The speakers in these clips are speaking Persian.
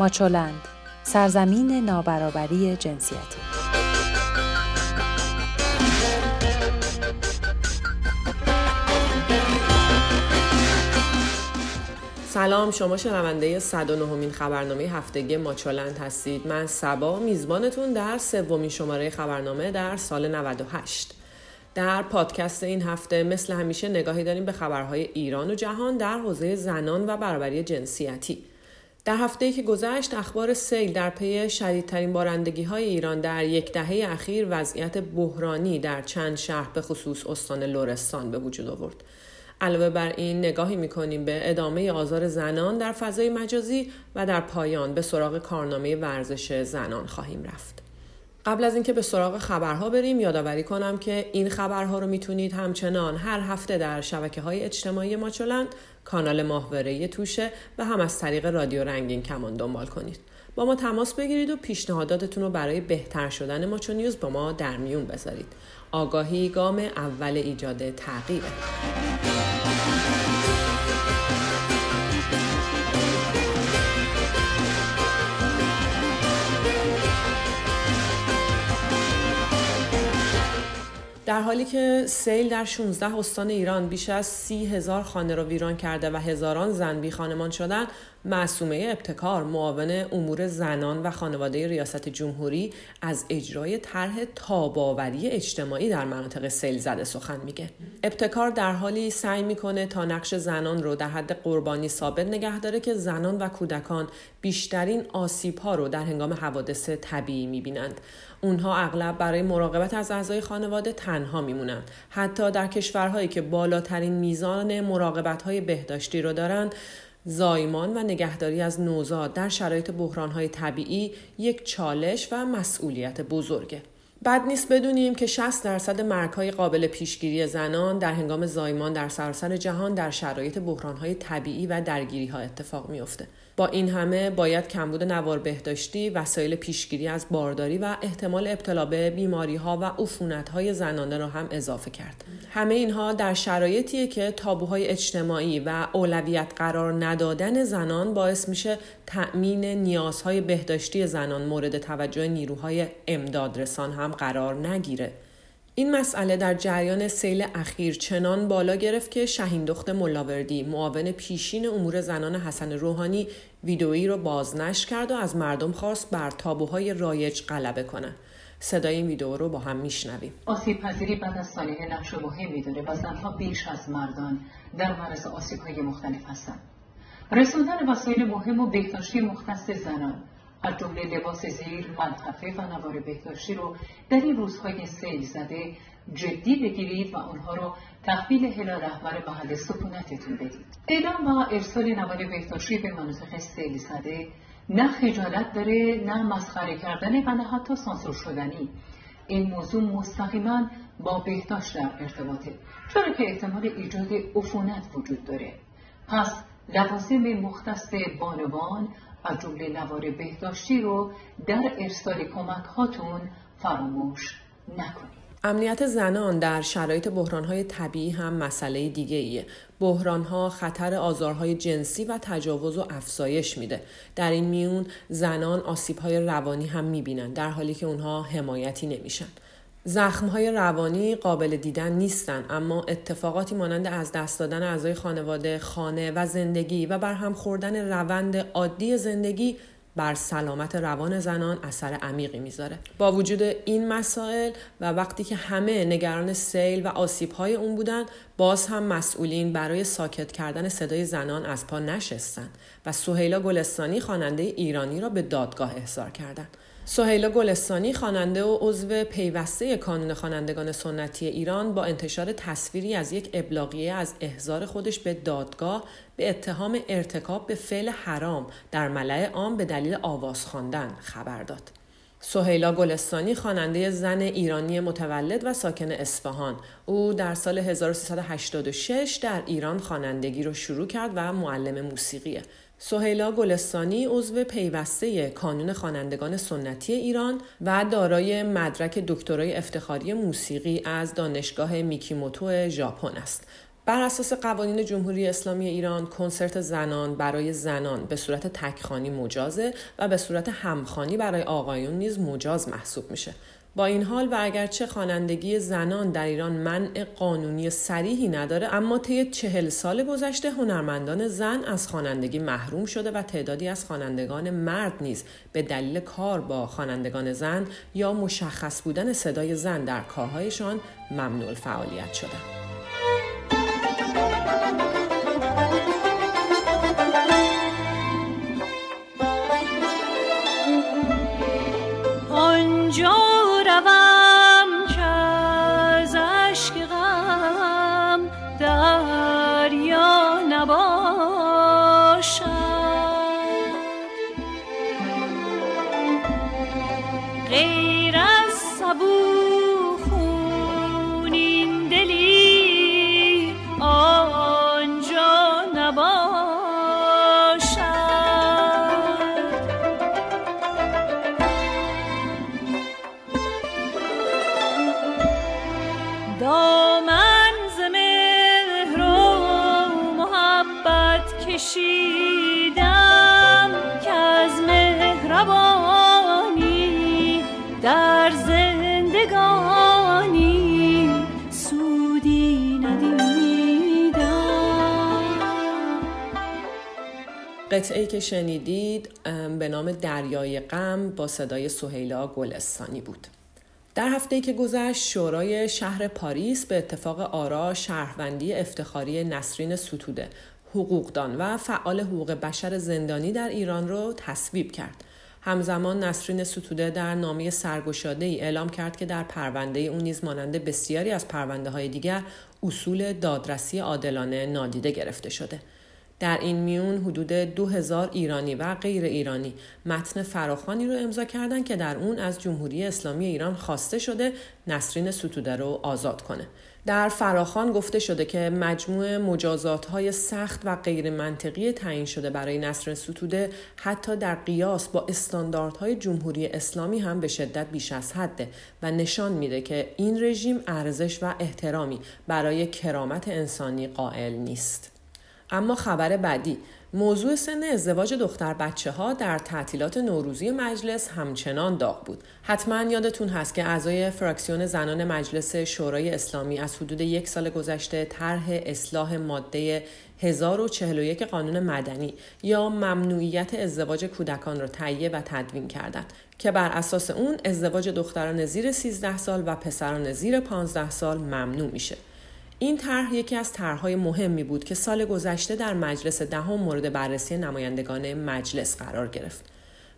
ماچولند سرزمین نابرابری جنسیتی. سلام شما شنونده 109 مین خبرنامه هفتگی ماچولند هستید. من سبا میزبانتون در سومین شماره خبرنامه در سال 98 در پادکست این هفته مثل همیشه نگاهی داریم به خبرهای ایران و جهان در حوزه زنان و برابری جنسیتی. در هفته که گذشت اخبار سیل در پی شدیدترین بارندگی های ایران در یک دهه اخیر وضعیت بحرانی در چند شهر به خصوص استان لرستان به وجود آورد. علاوه بر این نگاهی می‌کنیم به ادامه آزار زنان در فضای مجازی و در پایان به سراغ کارنامه ورزش زنان خواهیم رفت. قبل از اینکه به سراغ خبرها بریم یادآوری کنم که این خبرها رو می‌تونید همچنان هر هفته در شبکه های اجتماعی ماچولند کانال ماهواره توشه و هم از طریق رادیو رنگین کمان دنبال کنید. با ما تماس بگیرید و پیشنهاداتتون رو برای بهتر شدن ماچو نیوز با ما در میون بذارید. آگاهی گام اول ایجاد تغییره. در حالی که سیل در 16 استان ایران بیش از سی هزار خانه را ویران کرده و هزاران زن بی خانمان شدن معصومه ابتکار معاون امور زنان و خانواده ریاست جمهوری از اجرای طرح تاباوری اجتماعی در مناطق سیل زده سخن میگه. ابتکار در حالی سعی می‌کنه تا نقش زنان رو در حد قربانی ثابت نگه داره که زنان و کودکان بیشترین آسیب ها رو در هنگام حوادث طبیعی می‌بینند. اونها اغلب برای مراقبت از اعضای خانواده تنها میمونند. حتی در کشورهایی که بالاترین میزان مراقبت های بهداشتی رو دارند زایمان و نگهداری از نوزاد در شرایط بحرانهای طبیعی یک چالش و مسئولیت بزرگه. بد نیست بدونیم که 60 درصد مرگهای قابل پیشگیری زنان در هنگام زایمان در سراسر جهان در شرایط بحرانهای طبیعی و درگیری ها اتفاق میافته. با این همه باید کمبود نوار بهداشتی، وسایل پیشگیری از بارداری و احتمال ابتلا به بیماری ها و عفونت های زنانه را هم اضافه کرد. همه اینها در شرایطیه که تابوهای اجتماعی و اولویت قرار ندادن زنان باعث میشه تأمین نیازهای بهداشتی زنان مورد توجه نیروهای امدادرسان هم قرار نگیره. این مسئله در جریان سیل اخیر چنان بالا گرفت که شهین دخت ملاوردی معاون پیشین امور زنان حسن روحانی ویدئویی را بازنشر کرد و از مردم خواست بر تابوهای رایج غلبه کنند صدای این ویدئو رو با هم میشنویم. آسیب پذیری بعد از سالیه نقش مهمی داره و زنها بیش از مردان در معرض آسیب های مختلف هستند. رسوندن وسایل مهم و بهداشتی مختص زنان. از جمله لباس زیر منطقه و نوار بهداشتی رو در این روزهای سیل زده. جدی بگیرید و آنها رو تحویل هلا رهبر محل سکونتتون بدید. اعلام و ارسال نوار بهداشتی به مناطق سیل زده. نه خجالت داره نه مسخره کردن و نه حتی سانسور شدنی. این موضوع مستقیما با بهداشت در ارتباطه. چرا که احتمال ایجاد عفونت وجود داره. پس لوازم مختص بانوان از جمله نوار بهداشتی رو در ارسال کمک هاتون فراموش نکنید امنیت زنان در شرایط بحرانهای طبیعی هم مسئله دیگه ایه. بحرانها خطر آزارهای جنسی و تجاوز و افزایش میده. در این میون زنان آسیبهای روانی هم می‌بینن در حالی که اونها حمایتی نمیشن. زخمهای روانی قابل دیدن نیستن اما اتفاقاتی مانند از دست دادن اعضای خانواده، خانه و زندگی و بر هم خوردن روند عادی زندگی بر سلامت روان زنان اثر عمیقی می‌ذاره. با وجود این مسائل و وقتی که همه نگران سیل و آسیبهای اون بودن باز هم مسئولین برای ساکت کردن صدای زنان از پا نشستن و سهیلا گلستانی خواننده ایرانی را به دادگاه احضار کردند. سهیلا گلستانی خواننده و عضو پیوسته کانون خوانندگان سنتی ایران با انتشار تصویری از یک ابلاغیه از احضار خودش به دادگاه به اتهام ارتکاب به فعل حرام در ملع عام به دلیل آواز خواندن خبر داد. سهیلا گلستانی خواننده زن ایرانی متولد و ساکن اصفهان او در سال 1386 در ایران خوانندگی رو شروع کرد و معلم موسیقیه سهیلا گلستانی عضو پیوسته کانون خوانندگان سنتی ایران و دارای مدرک دکترای افتخاری موسیقی از دانشگاه میکیموتو ژاپن است. بر اساس قوانین جمهوری اسلامی ایران کنسرت زنان برای زنان به صورت تکخانی مجازه و به صورت همخانی برای آقایون نیز مجاز محسوب میشه با این حال و اگرچه خوانندگی زنان در ایران منع قانونی سریحی نداره اما طی چهل سال گذشته هنرمندان زن از خوانندگی محروم شده و تعدادی از خوانندگان مرد نیز به دلیل کار با خوانندگان زن یا مشخص بودن صدای زن در کارهایشان ممنوع فعالیت شدند. غیر از صبور. قطعه که شنیدید به نام دریای غم با صدای سهیلا گلستانی بود. در هفته که گذشت شورای شهر پاریس به اتفاق آرا شهروندی افتخاری نسرین ستوده حقوقدان و فعال حقوق بشر زندانی در ایران را تصویب کرد. همزمان نسرین ستوده در نامه سرگشاده ای اعلام کرد که در پرونده او نیز مانند بسیاری از پرونده های دیگر اصول دادرسی عادلانه نادیده گرفته شده. در این میون حدود 2000 ایرانی و غیر ایرانی متن فراخانی رو امضا کردند که در اون از جمهوری اسلامی ایران خواسته شده نسرین ستوده رو آزاد کنه. در فراخان گفته شده که مجموع مجازات های سخت و غیر منطقی تعیین شده برای نسرین ستوده حتی در قیاس با استانداردهای جمهوری اسلامی هم به شدت بیش از حده و نشان میده که این رژیم ارزش و احترامی برای کرامت انسانی قائل نیست. اما خبر بعدی موضوع سن ازدواج دختر بچه ها در تعطیلات نوروزی مجلس همچنان داغ بود. حتما یادتون هست که اعضای فراکسیون زنان مجلس شورای اسلامی از حدود یک سال گذشته طرح اصلاح ماده 1041 قانون مدنی یا ممنوعیت ازدواج کودکان را تهیه و تدوین کردند که بر اساس اون ازدواج دختران زیر 13 سال و پسران زیر 15 سال ممنوع میشه. این طرح یکی از طرحهای مهمی بود که سال گذشته در مجلس دهم مورد بررسی نمایندگان مجلس قرار گرفت.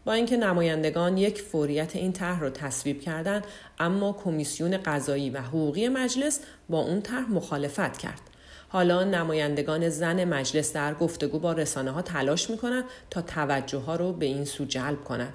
با اینکه نمایندگان یک فوریت این طرح را تصویب کردند اما کمیسیون قضایی و حقوقی مجلس با اون طرح مخالفت کرد حالا نمایندگان زن مجلس در گفتگو با رسانه ها تلاش می‌کنند تا توجه ها رو به این سو جلب کنند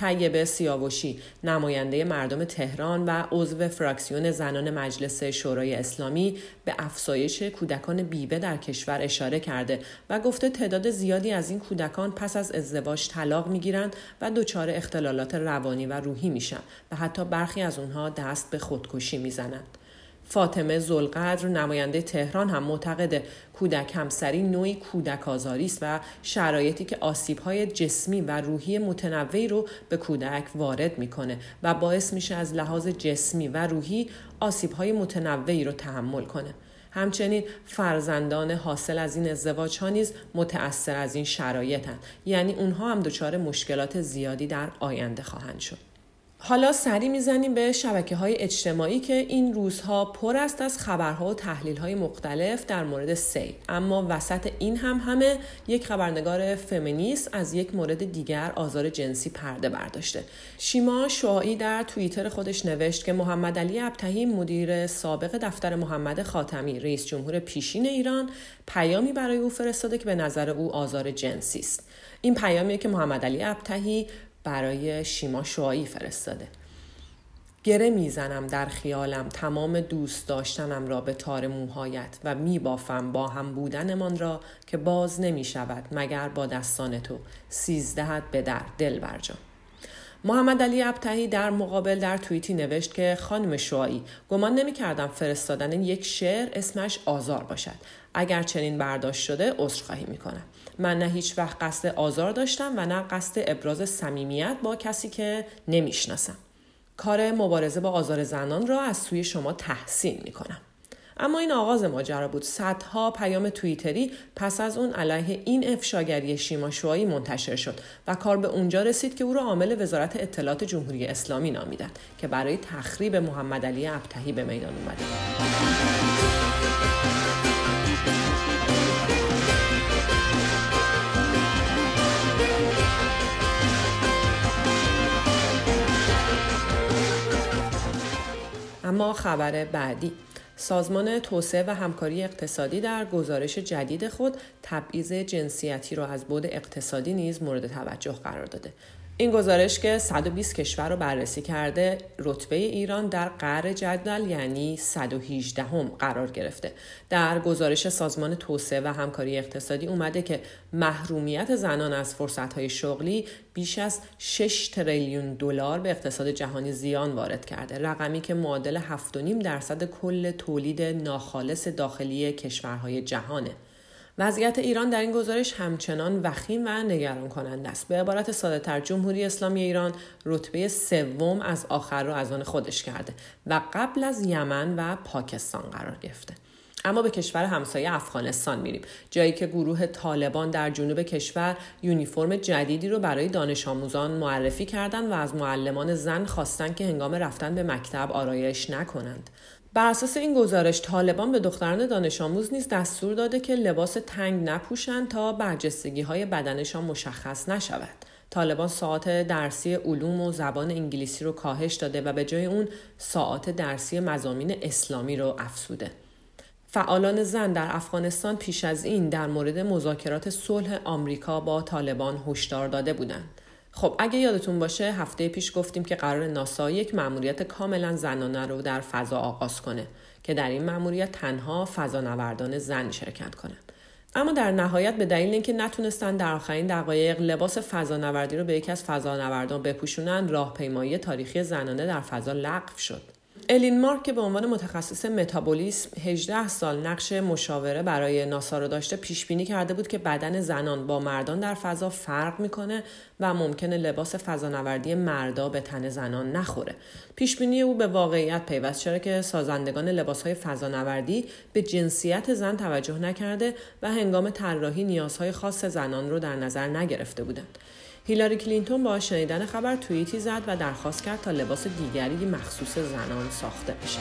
طیبه سیاوشی نماینده مردم تهران و عضو فراکسیون زنان مجلس شورای اسلامی به افزایش کودکان بیوه در کشور اشاره کرده و گفته تعداد زیادی از این کودکان پس از ازدواج طلاق می‌گیرند و دچار اختلالات روانی و روحی میشن و حتی برخی از اونها دست به خودکشی می‌زنند. فاطمه زلقدر نماینده تهران هم معتقد کودک همسری نوعی کودک آزاری است و شرایطی که های جسمی و روحی متنوعی رو به کودک وارد می‌کنه و باعث میشه از لحاظ جسمی و روحی های متنوعی رو تحمل کنه. همچنین فرزندان حاصل از این ازدواج ها نیز متأثر از این شرایطن یعنی اونها هم دچار مشکلات زیادی در آینده خواهند شد. حالا سری می‌زنیم به شبکه های اجتماعی که این روزها پر است از خبرها و تحلیل های مختلف در مورد سی اما وسط این هم همه یک خبرنگار فمینیست از یک مورد دیگر آزار جنسی پرده برداشته. شیما شعایی در توییتر خودش نوشت که محمد علی ابتهی مدیر سابق دفتر محمد خاتمی رئیس جمهور پیشین ایران پیامی برای او فرستاده که به نظر او آزار جنسی است. این پیامیه که محمد علی ابتهی برای شیما شوایی فرستاده. گره می‌زنم در خیالم تمام دوست داشتنم را به تار موهایت و میبافم با هم بودنمان را که باز نمی شود مگر با دستان تو. سیزدهت به در دل برجام محمد علی ابتهی در مقابل در توییتی نوشت که خانم شوایی گمان نمی کردم فرستادن یک شعر اسمش آزار باشد. اگر چنین برداشت شده عذرخواهی می کنم من نه هیچ وقت قصد آزار داشتم و نه قصد ابراز صمیمیت با کسی که نمی‌شناسم. کار مبارزه با آزار زنان را از سوی شما تحسین می کنم. اما این آغاز ماجرا بود. صدها پیام توییتری پس از اون علیه این افشاگری شیماشوایی منتشر شد و کار به اونجا رسید که او را عامل وزارت اطلاعات جمهوری اسلامی نامیدند که برای تخریب محمد علی ابتهی به میدان اومده. اما خبر بعدی. سازمان توسعه و همکاری اقتصادی در گزارش جدید خود تبعیض جنسیتی را از بود اقتصادی نیز مورد توجه قرار داده. این گزارش که 120 کشور رو بررسی کرده رتبه ایران در قر جدول یعنی 118 هم قرار گرفته. در گزارش سازمان توسعه و همکاری اقتصادی اومده که محرومیت زنان از فرصتهای شغلی بیش از 6 تریلیون دلار به اقتصاد جهانی زیان وارد کرده رقمی که معادل 7.5 درصد کل تولید ناخالص داخلی کشورهای جهانه. وضعیت ایران در این گزارش همچنان وخیم و نگران کننده است. به عبارت ساده تر جمهوری اسلامی ایران رتبه سوم از آخر را از آن خودش کرده و قبل از یمن و پاکستان قرار گرفته. اما به کشور همسایه افغانستان میریم جایی که گروه طالبان در جنوب کشور یونیفرم جدیدی رو برای دانش آموزان معرفی کردند و از معلمان زن خواستند که هنگام رفتن به مکتب آرایش نکنند. بر اساس این گزارش طالبان به دختران دانش آموز نیز دستور داده که لباس تنگ نپوشند تا برجستگی های بدنشان مشخص نشود. طالبان ساعت درسی علوم و زبان انگلیسی رو کاهش داده و به جای اون ساعت درسی مزامین اسلامی رو افسوده. فعالان زن در افغانستان پیش از این در مورد مذاکرات صلح آمریکا با طالبان هشدار داده بودند. خب اگه یادتون باشه هفته پیش گفتیم که قرار ناسا یک مأموریت کاملا زنانه رو در فضا آغاز کنه که در این مأموریت تنها فضانوردان زن شرکت کنند. اما در نهایت به دلیل اینکه نتونستن در آخرین دقایق لباس فضانوردی رو به یکی از فضانوردان بپوشونن راهپیمایی تاریخی زنانه در فضا لغو شد الین مارک که به عنوان متخصص متابولیسم 18 سال نقش مشاوره برای ناسا رو داشته پیش بینی کرده بود که بدن زنان با مردان در فضا فرق می‌کنه و ممکنه لباس فضانوردی مردا به تن زنان نخوره. پیش بینی او به واقعیت پیوست چرا که سازندگان لباس های فضانوردی به جنسیت زن توجه نکرده و هنگام طراحی نیازهای خاص زنان رو در نظر نگرفته بودند. هیلاری کلینتون با شنیدن خبر توییتی زد و درخواست کرد تا لباس دیگری مخصوص زنان ساخته بشه.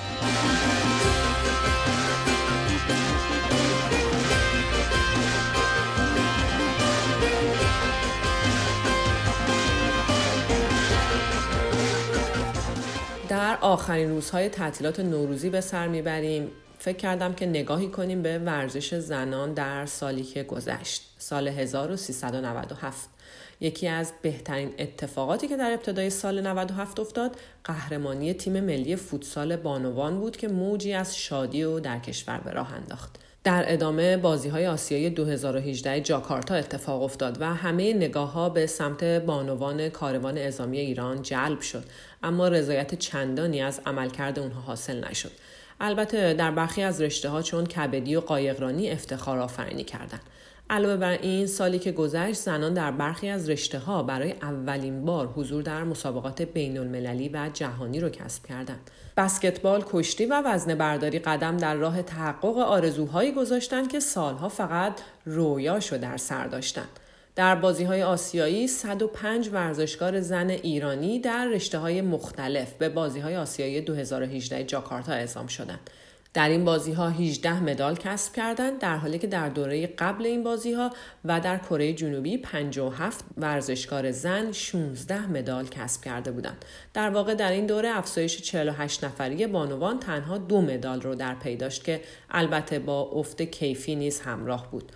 در آخرین روزهای تعطیلات نوروزی به سر می‌بریم فکر کردم که نگاهی کنیم به ورزش زنان در سالی که گذشت سال 1397 یکی از بهترین اتفاقاتی که در ابتدای سال 97 افتاد قهرمانی تیم ملی فوتسال بانوان بود که موجی از شادی و در کشور به راه انداخت. در ادامه بازی های آسیای 2018 جاکارتا اتفاق افتاد و همه نگاه ها به سمت بانوان کاروان ازامی ایران جلب شد. اما رضایت چندانی از عملکرد اونها حاصل نشد. البته در برخی از رشته ها چون کبدی و قایقرانی افتخار آفرینی کردند. علاوه بر این سالی که گذشت زنان در برخی از رشته ها برای اولین بار حضور در مسابقات بین المللی و جهانی رو کسب کردند. بسکتبال، کشتی و وزن برداری قدم در راه تحقق آرزوهایی گذاشتند که سالها فقط رویاشو در سر داشتند. در بازی های آسیایی 105 ورزشکار زن ایرانی در رشته های مختلف به بازی های آسیایی 2018 جاکارتا اعزام شدند. در این بازی ها 18 مدال کسب کردند در حالی که در دوره قبل این بازی ها و در کره جنوبی 57 ورزشکار زن 16 مدال کسب کرده بودند. در واقع در این دوره افزایش 48 نفری بانوان تنها دو مدال رو در پی داشت که البته با افت کیفی نیز همراه بود.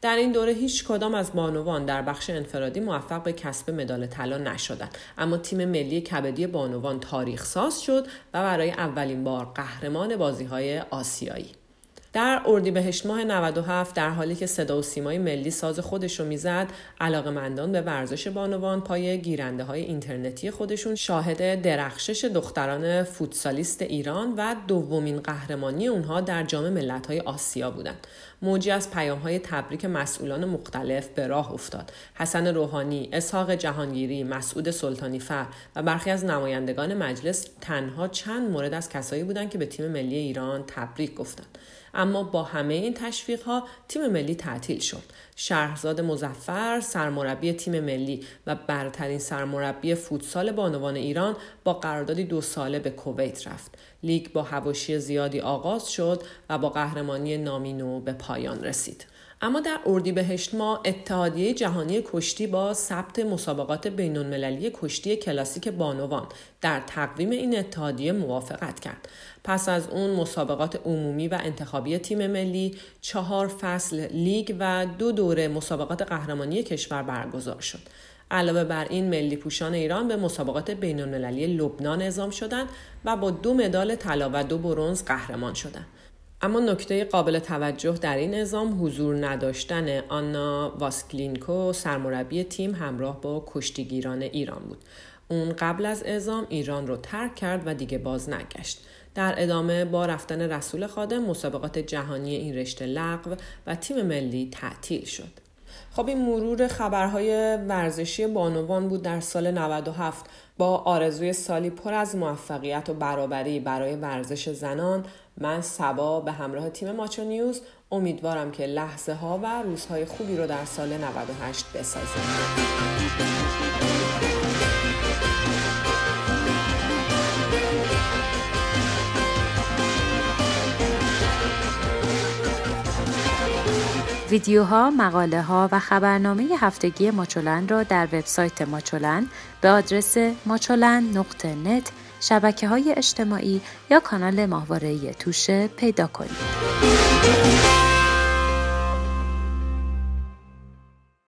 در این دوره هیچ کدام از بانوان در بخش انفرادی موفق به کسب مدال طلا نشدند. اما تیم ملی کبدی بانوان تاریخ ساز شد و برای اولین بار قهرمان بازی های آسیایی. در اردیبهشت ماه 97 در حالی که صدا و سیمای ملی ساز خودش رو می‌زد علاقمندان به ورزش بانوان پای گیرنده های اینترنتی خودشون شاهد درخشش دختران فوتسالیست ایران و دومین قهرمانی اونها در جام ملت‌های آسیا بودند. موجی از پیام های تبریک مسئولان مختلف به راه افتاد. حسن روحانی، اسحاق جهانگیری، مسعود سلطانی فر و برخی از نمایندگان مجلس تنها چند مورد از کسایی بودند که به تیم ملی ایران تبریک گفتند. اما با همه این تشویق ها تیم ملی تعطیل شد. شهرزاد مزفر سرمربی تیم ملی و برترین سرمربی فوتسال بانوان ایران با قراردادی دو ساله به کویت رفت. لیگ با هواشی زیادی آغاز شد و با قهرمانی نامینو به پایان رسید. اما در اردیبهشت ما اتحادیه جهانی کشتی با ثبت مسابقات بین المللی کشتی کلاسیک بانوان در تقویم این اتحادیه موافقت کرد. پس از اون مسابقات عمومی و انتخابی تیم ملی چهار فصل لیگ و دو دوره مسابقات قهرمانی کشور برگزار شد. علاوه بر این ملی پوشان ایران به مسابقات بین المللی لبنان اعزام شدند و با دو مدال طلا و دو برنز قهرمان شدند. اما نکته قابل توجه در این نظام حضور نداشتن آنا واسکلینکو سرمربی تیم همراه با کشتیگیران ایران بود. اون قبل از اعزام ایران رو ترک کرد و دیگه باز نگشت. در ادامه با رفتن رسول خادم مسابقات جهانی این رشته لغو و تیم ملی تعطیل شد. خب این مرور خبرهای ورزشی بانوان بود در سال 97 با آرزوی سالی پر از موفقیت و برابری برای ورزش زنان من سبا به همراه تیم ماچو نیوز امیدوارم که لحظه ها و روزهای خوبی رو در سال 98 بسازیم. ویدیوها، مقاله ها و خبرنامه هفتگی ماچولن را در وبسایت ماچولن به آدرس ماچولن نقطه نت شبکه های اجتماعی یا کانال ماهواره توشه پیدا کنید.